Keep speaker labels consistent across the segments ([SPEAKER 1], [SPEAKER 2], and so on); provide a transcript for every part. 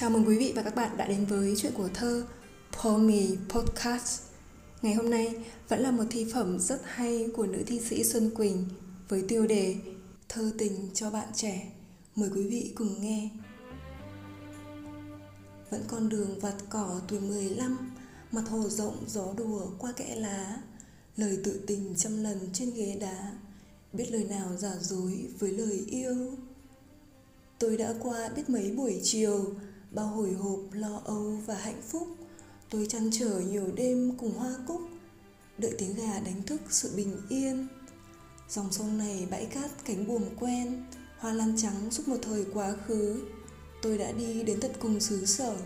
[SPEAKER 1] Chào mừng quý vị và các bạn đã đến với chuyện của thơ Pomi Podcast. Ngày hôm nay vẫn là một thi phẩm rất hay của nữ thi sĩ Xuân Quỳnh với tiêu đề Thơ tình cho bạn trẻ. Mời quý vị cùng nghe. Vẫn con đường vặt cỏ tuổi 15, mặt hồ rộng gió đùa qua kẽ lá, lời tự tình trăm lần trên ghế đá, biết lời nào giả dối với lời yêu. Tôi đã qua biết mấy buổi chiều, bao hồi hộp lo âu và hạnh phúc, tôi chăn trở nhiều đêm cùng hoa cúc. Đợi tiếng gà đánh thức sự bình yên. Dòng sông này bãi cát cánh buồm quen, hoa lan trắng suốt một thời quá khứ. Tôi đã đi đến tận cùng xứ sở,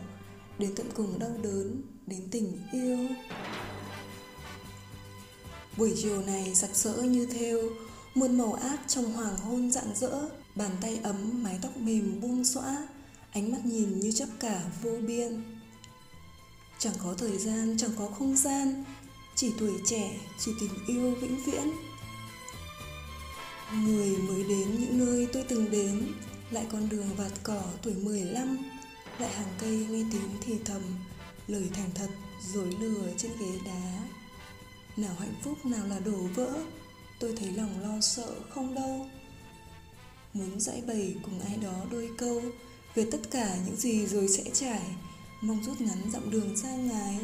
[SPEAKER 1] đến tận cùng đau đớn, đến tình yêu. Buổi chiều này sặc sỡ như thêu, muôn màu át trong hoàng hôn rạng rỡ, bàn tay ấm, mái tóc mềm buông xõa ánh mắt nhìn như chấp cả vô biên. Chẳng có thời gian, chẳng có không gian, chỉ tuổi trẻ, chỉ tình yêu vĩnh viễn. Người mới đến những nơi tôi từng đến, lại con đường vạt cỏ tuổi 15 lại hàng cây nghe tiếng thì thầm, lời thành thật dối lừa trên ghế đá. Nào hạnh phúc, nào là đổ vỡ, tôi thấy lòng lo sợ không đâu. Muốn giải bày cùng ai đó đôi câu về tất cả những gì rồi sẽ trải, mong rút ngắn dặm đường xa ngái,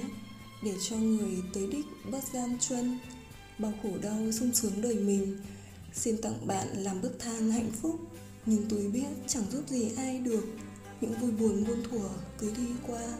[SPEAKER 1] để cho người tới đích bớt gian truân, bao khổ đau sung sướng đời mình. Xin tặng bạn làm bức thang hạnh phúc, nhưng tôi biết chẳng giúp gì ai được. Những vui buồn muôn thuở cứ đi qua.